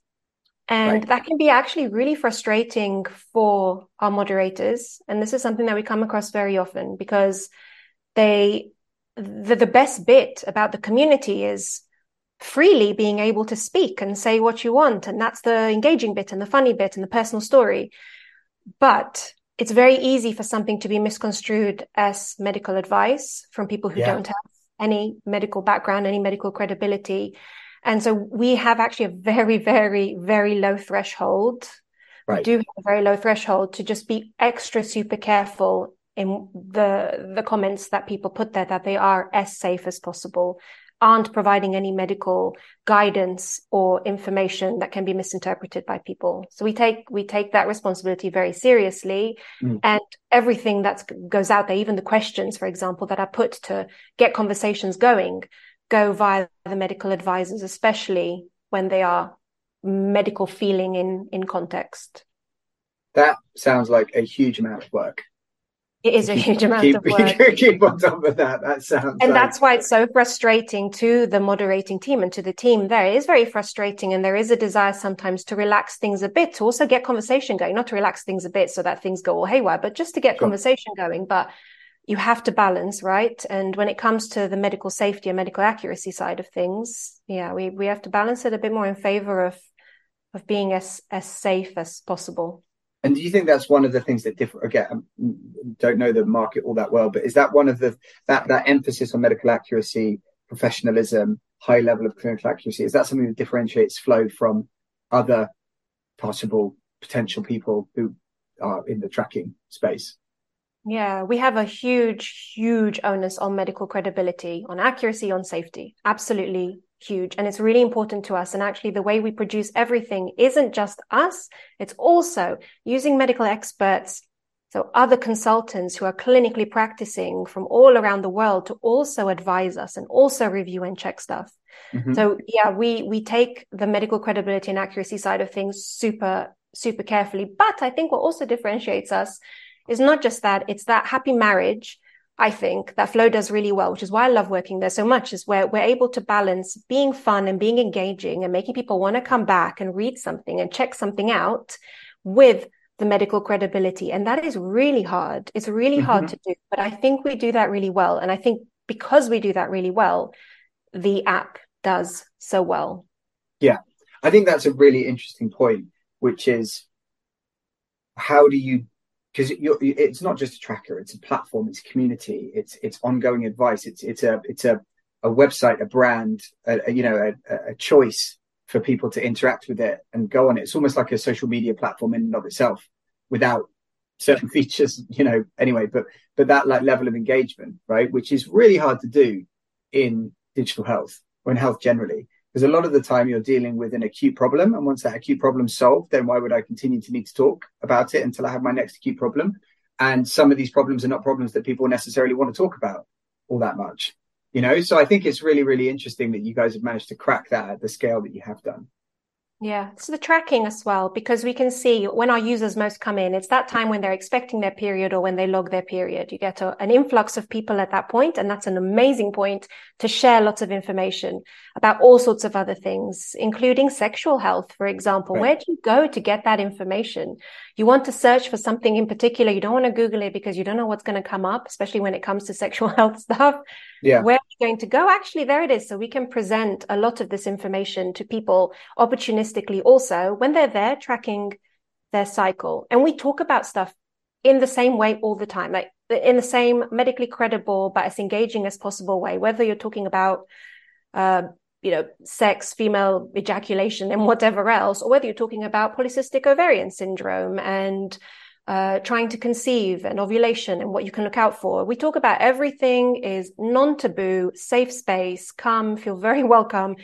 And right. that can be actually really frustrating for our moderators. And this is something that we come across very often because they, the, the best bit about the community is freely being able to speak and say what you want. And that's the engaging bit and the funny bit and the personal story. But it's very easy for something to be misconstrued as medical advice from people who yeah. don't have any medical background, any medical credibility. And so we have actually a very, very, very low threshold. Right. We do have a very low threshold to just be extra super careful in the the comments that people put there that they are as safe as possible aren't providing any medical guidance or information that can be misinterpreted by people so we take we take that responsibility very seriously mm. and everything that goes out there even the questions for example that are put to get conversations going go via the medical advisors, especially when they are medical feeling in in context. That sounds like a huge amount of work. It is a huge amount keep, of work. keep on top of that. That sounds. And like... that's why it's so frustrating to the moderating team and to the team there. It is very frustrating, and there is a desire sometimes to relax things a bit, to also get conversation going. Not to relax things a bit so that things go all haywire, but just to get sure. conversation going. But you have to balance, right? And when it comes to the medical safety and medical accuracy side of things, yeah, we we have to balance it a bit more in favor of of being as as safe as possible. And do you think that's one of the things that differ? Again, I don't know the market all that well, but is that one of the that that emphasis on medical accuracy, professionalism, high level of clinical accuracy? Is that something that differentiates Flo from other possible potential people who are in the tracking space? Yeah, we have a huge, huge onus on medical credibility, on accuracy, on safety. Absolutely huge and it's really important to us. And actually, the way we produce everything isn't just us, it's also using medical experts. So other consultants who are clinically practicing from all around the world to also advise us and also review and check stuff. Mm-hmm. So yeah, we we take the medical credibility and accuracy side of things super super carefully. But I think what also differentiates us is not just that; it's that happy marriage I think that Flo does really well, which is why I love working there so much, is where we're able to balance being fun and being engaging and making people want to come back and read something and check something out with the medical credibility. And that is really hard. It's really mm-hmm. hard to do, but I think we do that really well. And I think because we do that really well, the app does so well. Yeah. I think that's a really interesting point, which is how do you because it's not just a tracker it's a platform it's a community it's it's ongoing advice it's it's a it's a, a website a brand a, a you know a, a, choice for people to interact with it and go on it. It's almost like a social media platform in and of itself without certain features you know anyway but but that like level of engagement right which is really hard to do in digital health or in health generally because a lot of the time you're dealing with an acute problem. And once that acute problem's solved, then why would I continue to need to talk about it until I have my next acute problem? And some of these problems are not problems that people necessarily want to talk about all that much, you know? So I think it's really, really interesting that you guys have managed to crack that at the scale that you have done. Yeah, it's the tracking as well, because we can see when our users most come in, it's that time when they're expecting their period or when they log their period. You get a, an influx of people at that point, and that's an amazing point to share lots of information about all sorts of other things, including sexual health, for example. Right. Where do you go to get that information? You want to search for something in particular. You don't want to Google it because you don't know what's going to come up, especially when it comes to sexual health stuff. Yeah. Where are you going to go? Actually, there it is. So we can present a lot of this information to people opportunistically also when they're there tracking their cycle. And we talk about stuff in the same way all the time, like in the same medically credible but as engaging as possible way, whether you're talking about uh, you know, sex, female ejaculation, and whatever else, or whether you're talking about polycystic ovarian syndrome and uh, trying to conceive and ovulation and what you can look out for. We talk about everything is non-taboo, safe space, come, feel very welcome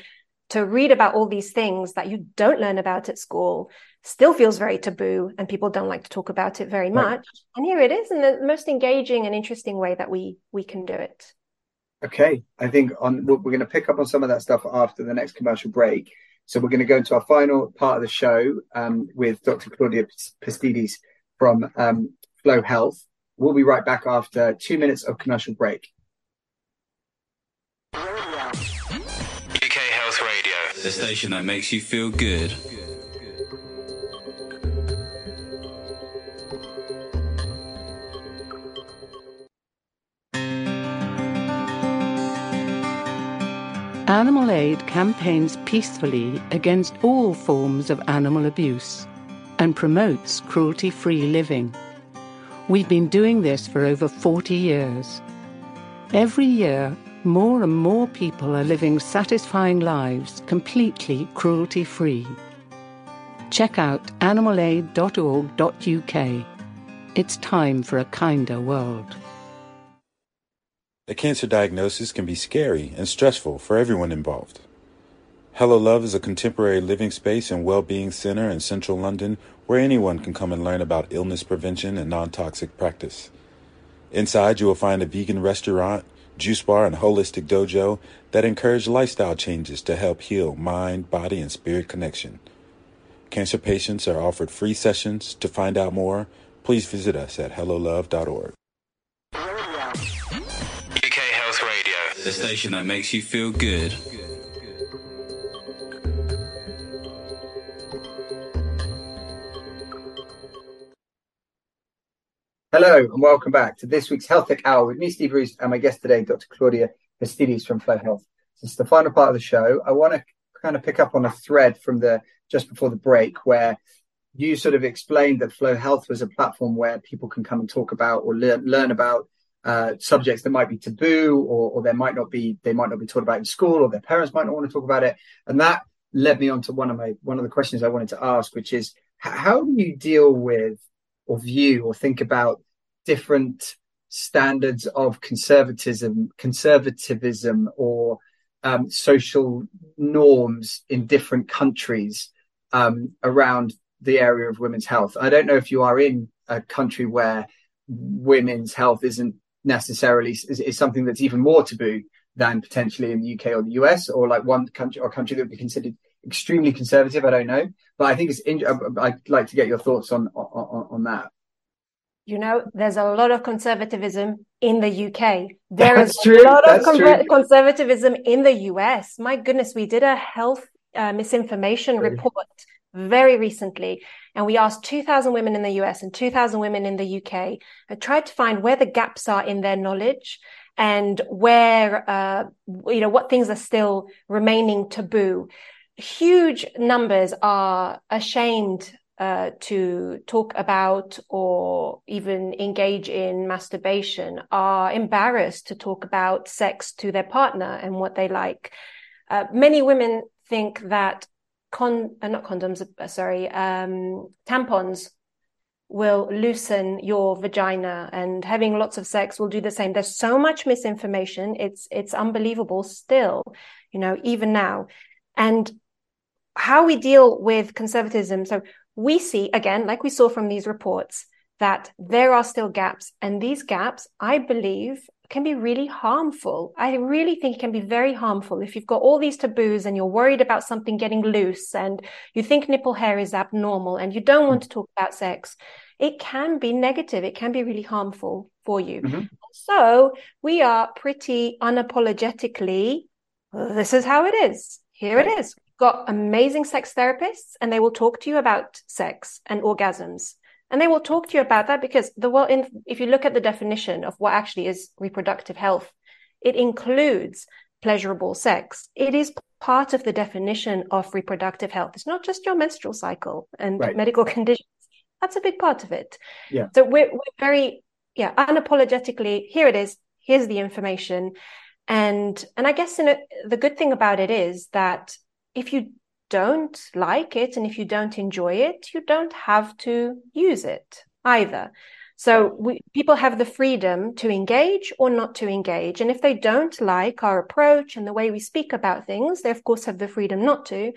to read about all these things that you don't learn about at school still feels very taboo and people don't like to talk about it very much right. and here it is in the most engaging and interesting way that we we can do it okay i think on we're going to pick up on some of that stuff after the next commercial break so we're going to go into our final part of the show um, with dr claudia pastides from um, Flo Health. We'll be right back after two minutes of commercial break. The station that makes you feel good. Animal Aid campaigns peacefully against all forms of animal abuse and promotes cruelty free living. We've been doing this for over 40 years. Every year, more and more people are living satisfying lives completely cruelty free. Check out animalaid.org.uk. It's time for a kinder world. A cancer diagnosis can be scary and stressful for everyone involved. Hello Love is a contemporary living space and well-being center in central London where anyone can come and learn about illness prevention and non-toxic practice. Inside, you will find a vegan restaurant, Juice Bar and Holistic Dojo that encourage lifestyle changes to help heal mind, body, and spirit connection. Cancer patients are offered free sessions. To find out more, please visit us at hellolove.org. UK Health Radio, the station that makes you feel good. Hello and welcome back to this week's Health Tech Hour with me, Steve Roest, and my guest today, Dr. Claudia Pastides from Flo Health. Is the final part of the show. I want to kind of pick up on a thread from the just before the break where you sort of explained that Flo Health was a platform where people can come and talk about or learn, learn about uh, subjects that might be taboo or, or there might not be they might not be taught about in school or their parents might not want to talk about it. And that led me on to one of my one of the questions I wanted to ask, which is how do you deal with or view or think about different standards of conservatism, conservatism or um, social norms in different countries um, around the area of women's health. I don't know if you are in a country where women's health isn't necessarily is, is something that's even more taboo than potentially in the UK or the US, or like one country or country that would be considered extremely conservative. I don't know, but I think it's. In, I'd like to get your thoughts on on, on that. You know, there's a lot of conservatism in the UK. There That's is true. a lot That's of con- conservatism in the US. My goodness, we did a health uh, misinformation report very recently, and we asked 2,000 women in the US and 2,000 women in the UK I tried to find where the gaps are in their knowledge and where, uh, you know, what things are still remaining taboo. Huge numbers are ashamed uh, to talk about or even engage in masturbation are embarrassed to talk about sex to their partner and what they like. Uh, many women think that con uh, not condoms, uh, sorry, um, tampons will loosen your vagina and having lots of sex will do the same. There's so much misinformation. It's, it's unbelievable still, you know, even now. And how we deal with conservatism. So we see, again, like we saw from these reports, that there are still gaps. And these gaps, I believe, can be really harmful. I really think it can be very harmful if you've got all these taboos and you're worried about something getting loose and you think nipple hair is abnormal and you don't want to talk about sex. It can be negative. It can be really harmful for you. Mm-hmm. So we are pretty unapologetically, this is how it is. Here it is got amazing sex therapists and they will talk to you about sex and orgasms. And they will talk to you about that because the well, in, if you look at the definition of what actually is reproductive health, it includes pleasurable sex. It is part of the definition of reproductive health. It's not just your menstrual cycle and right. medical conditions. That's a big part of it. Yeah. So we're, we're very, yeah, unapologetically, here it is. Here's the information. And, and I guess a, the good thing about it is that if you don't like it and if you don't enjoy it, you don't have to use it either. So we, people have the freedom to engage or not to engage. And if they don't like our approach and the way we speak about things, they of course have the freedom not to.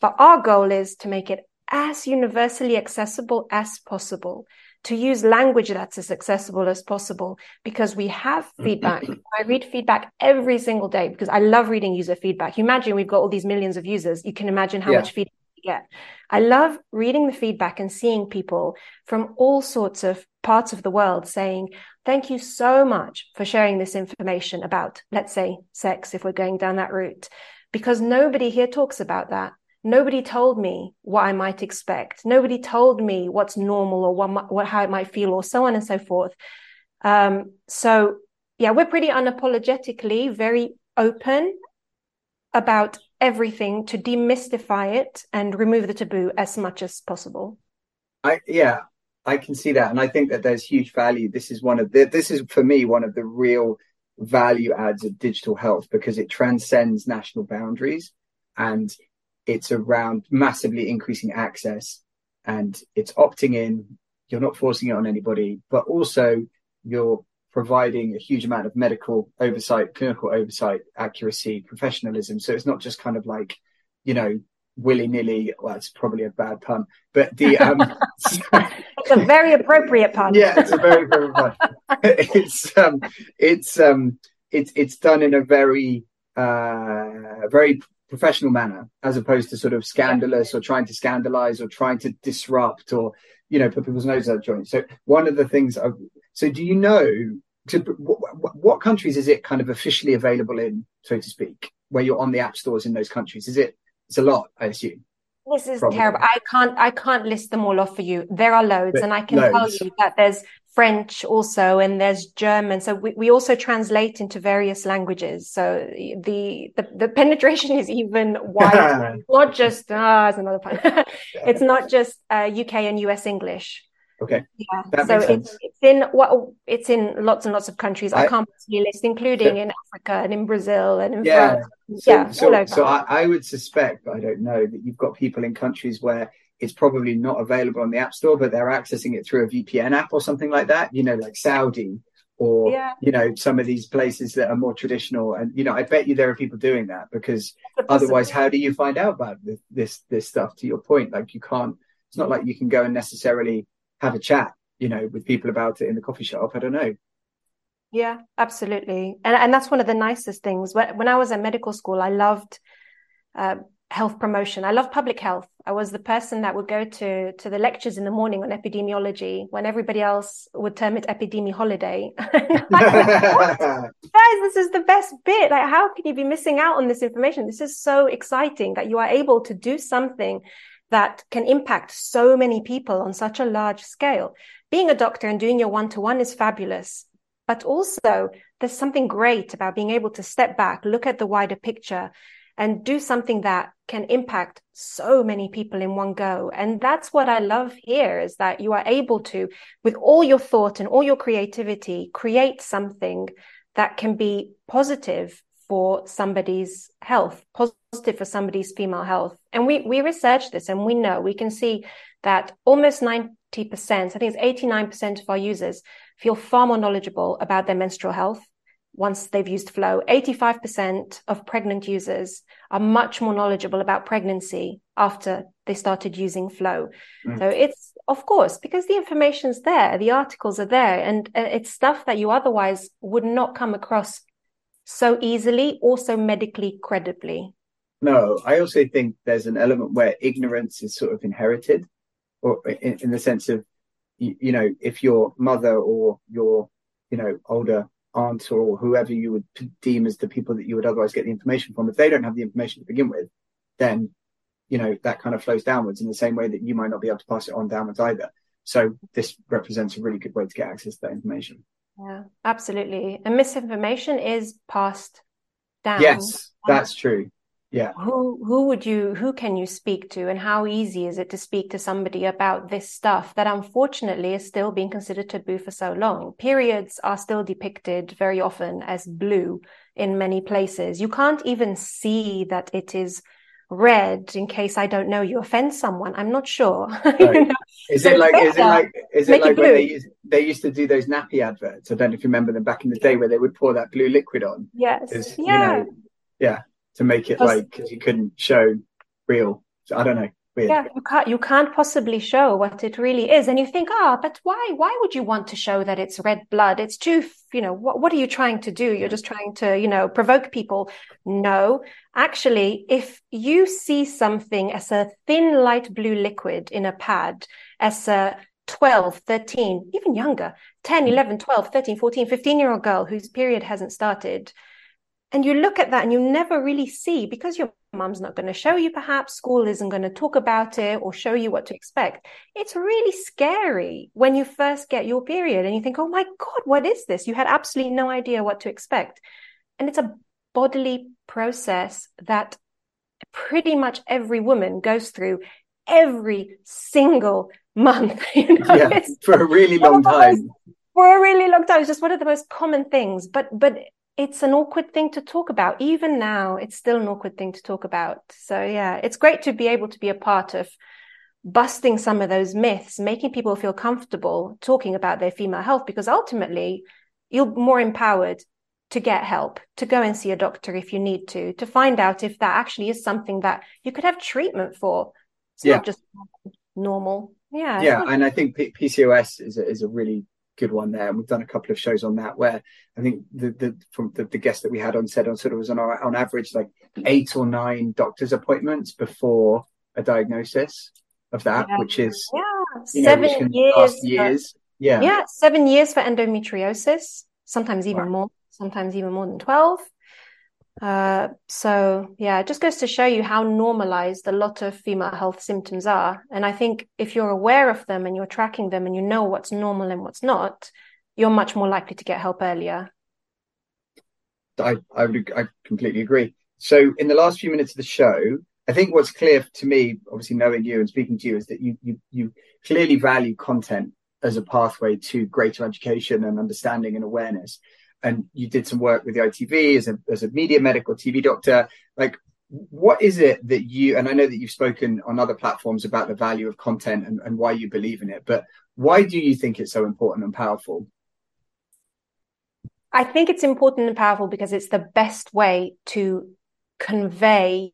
But our goal is to make it as universally accessible as possible to use language that's as accessible as possible because we have mm-hmm. feedback. I read feedback every single day because I love reading user feedback. You imagine we've got all these millions of users. You can imagine how yeah. much feedback we get. I love reading the feedback and seeing people from all sorts of parts of the world saying, thank you so much for sharing this information about, let's say, sex, if we're going down that route, because nobody here talks about that. Nobody told me what I might expect. Nobody told me what's normal or what, what how it might feel or so on and so forth. Um, so yeah, we're pretty unapologetically very open about everything to demystify it and remove the taboo as much as possible. I yeah, I can see that, and I think that there's huge value. This is one of the, this is for me one of the real value adds of digital health because it transcends national boundaries and it's around massively increasing access and it's opting in. You're not forcing it on anybody, but also you're providing a huge amount of medical oversight, clinical oversight, accuracy, professionalism. So it's not just kind of like, you know, willy nilly. Well, it's probably a bad pun, but the um, it's a very appropriate pun. Yeah, it's a very appropriate pun. it's um, it's um, it's it's done in a very uh, very professional manner as opposed to sort of scandalous or trying to scandalize or trying to disrupt or you know put people's nose out of joint so one of the things I've, so do you know to, what, what countries is it kind of officially available in, so to speak, where you're on the app stores in those countries? Is it? It's a lot, I assume. This is Probably. terrible. I can't I can't list them all off for you. There are loads, but and I can loads. tell you that there's French also, and there's German. So we, we also translate into various languages. So the the, the penetration is even wider. not just ah, it's another point. it's not just uh, UK and US English. Okay. Yeah. That so it's, it's, in what it's in lots and lots of countries. I, I can't possibly list, including in Africa and in Brazil and in yeah. France. So, yeah. So, so I, I, would suspect, but I don't know, that you've got people in countries where it's probably not available on the App Store, but they're accessing it through a VPN app or something like that. You know, like Saudi or yeah. you know some of these places that are more traditional. And you know, I bet you there are people doing that because otherwise, how do you find out about this, this this stuff? To your point, like you can't. It's not like you can go and necessarily have a chat, you know, with people about it in the coffee shop. I don't know. Yeah, absolutely. And and that's one of the nicest things. When when I was at medical school, I loved uh, health promotion. I love public health. I was the person that would go to to the lectures in the morning on epidemiology when everybody else would term it epidemi holiday. Guys, this is the best bit. Like, how can you be missing out on this information? This is so exciting that you are able to do something that can impact so many people on such a large scale. Being a doctor and doing your one to one is fabulous. But also, there's something great about being able to step back, look at the wider picture, and do something that can impact so many people in one go. And that's what I love here is that you are able to, with all your thought and all your creativity, create something that can be positive for somebody's health, positive for somebody's female health. And we, we research this and we know, we can see that almost 90%, I think it's 89% of our users feel far more knowledgeable about their menstrual health once they've used Flo. 85% of pregnant users are much more knowledgeable about pregnancy after they started using Flo. Mm. So it's, of course, because the information's there, the articles are there, and uh, it's stuff that you otherwise would not come across so easily, also medically credibly. No, I also think there's an element where ignorance is sort of inherited, or in, in the sense of, you, you, know, if your mother or your, you know, older aunt or whoever you would deem as the people that you would otherwise get the information from, if they don't have the information to begin with, then, you know, that kind of flows downwards in the same way that you might not be able to pass it on downwards either. So this represents a really good way to get access to that information. Yeah, absolutely. And misinformation is passed down. Yes, that's true. Yeah. Who who would you who can you speak to and how easy is it to speak to somebody about this stuff that unfortunately is still being considered taboo for so long? Periods are still depicted very often as blue in many places. You can't even see that it is red in case I don't know you offend someone. I'm not sure. Right. you know? Is it like is it like is it like when they used, they used to do those nappy adverts? I don't know if you remember them back in the day where they would pour that blue liquid on. Yes. Yeah. You know, yeah. To make it like because you couldn't show real. So I don't know. Weird. Yeah, you can't you can't possibly show what it really is, and you think, ah, oh, but why? Why would you want to show that it's red blood? It's too, you know, what what are you trying to do? You're just trying to, you know, provoke people. No, actually, if you see something as a thin light blue liquid in a pad, as a 12, 13, even younger, 10, 11, 12, 13, 14, 15 year old girl whose period hasn't started, and you look at that and you never really see because your mom's not going to show you perhaps school isn't going to talk about it or show you what to expect. It's really scary when you first get your period and you think oh my god what is this? You had absolutely no idea what to expect. And it's a bodily process that pretty much every woman goes through every single month you know? yeah, for a really long time. for a really long time. It's just one of the most common things. But but it's an awkward thing to talk about. Even now, it's still an awkward thing to talk about. So yeah, it's great to be able to be a part of busting some of those myths, making people feel comfortable talking about their female health, because ultimately you're more empowered to get help, to go and see a doctor if you need to, to find out if that actually is something that you could have treatment for. It's yeah. not just normal. Yeah. Yeah. And I think P- PCOS is a, is a really good one there. And we've done a couple of shows on that where I think the the from the, the guest that we had on said on sort of was on our, on average like eight or nine doctor's appointments before a diagnosis of that, yeah. which is yeah. seven know, years. years. Yeah. Yeah. Seven years for endometriosis. sometimes even more, sometimes even more than 12. Uh, so yeah, it just goes to show you how normalized a lot of female health symptoms are. And I think if you're aware of them and you're tracking them and you know what's normal and what's not, you're much more likely to get help earlier. I I would I completely agree. So in the last few minutes of the show, I think what's clear to me, obviously knowing you and speaking to you, is that you you you clearly value content as a pathway to greater education and understanding and awareness. And you did some work with the ITV as a as a media medical TV doctor. Like, what is it that you? And I know that you've spoken on other platforms about the value of content and, and why you believe in it. But why do you think it's so important and powerful? I think it's important and powerful because it's the best way to convey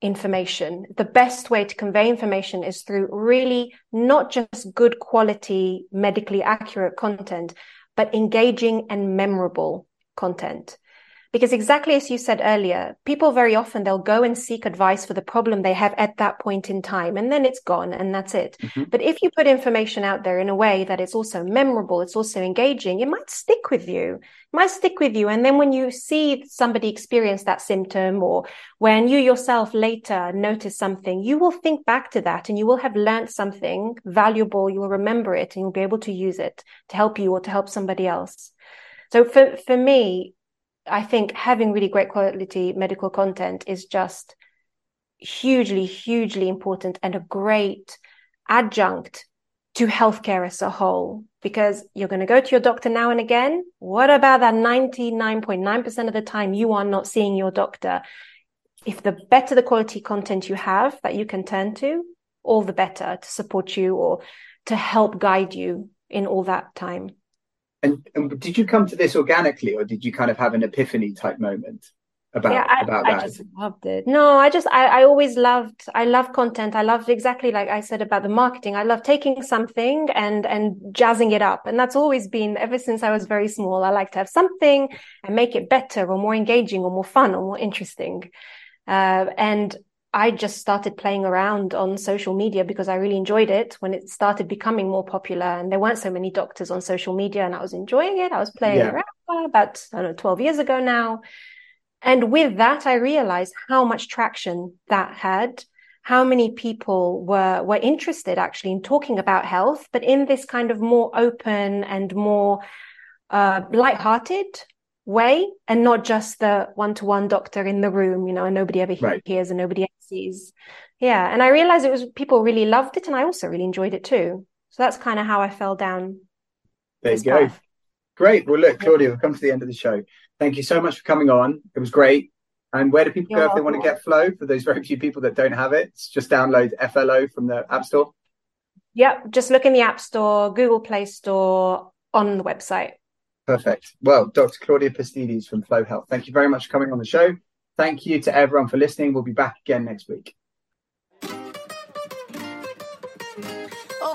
information. The best way to convey information is through really not just good quality, medically accurate content, but engaging and memorable content. Because exactly as you said earlier, people very often they'll go and seek advice for the problem they have at that point in time, and then it's gone and that's it. Mm-hmm. But if you put information out there in a way that it's also memorable, it's also engaging, it might stick with you. It might stick with you. And then when you see somebody experience that symptom or when you yourself later notice something, you will think back to that and you will have learned something valuable. You will remember it and you'll be able to use it to help you or to help somebody else. So for, for me, I think having really great quality medical content is just hugely, hugely important and a great adjunct to healthcare as a whole because you're going to go to your doctor now and again. What about that 99.9% of the time you are not seeing your doctor? If the better the quality content you have that you can turn to, all the better to support you or to help guide you in all that time. And, and, did you come to this organically, or did you kind of have an epiphany type moment about yeah, I, about that? I just loved it. No, I just I, I always loved I love content. I loved exactly like I said about the marketing. I love taking something and and jazzing it up, and that's always been ever since I was very small. I like to have something and make it better or more engaging or more fun or more interesting. Uh, and I just started playing around on social media because I really enjoyed it when it started becoming more popular and there weren't so many doctors on social media and I was enjoying it. I was playing yeah. around about, I don't know, 12 years ago now. And with that, I realized how much traction that had, how many people were, were interested actually in talking about health, but in this kind of more open and more, uh, light-hearted way and not just the one-to-one doctor in the room, you know, and nobody ever right. hears and nobody Yeah. And I realized it was people really loved it and I also really enjoyed it too. So that's kind of how I fell down. There you go. Path. Great. Well, look, Claudia, we've come to the end of the show. Thank you so much for coming on. It was great. And where do people You're go welcome. if they want to get Flo? For those very few people that don't have it, just download FLO from the App Store. Yep. Just look in the App Store, Google Play Store, on the website. Perfect. Well, Dr. Claudia Pastides from Flo Health, thank you very much for coming on the show. Thank you to everyone for listening. We'll be back again next week. Oh,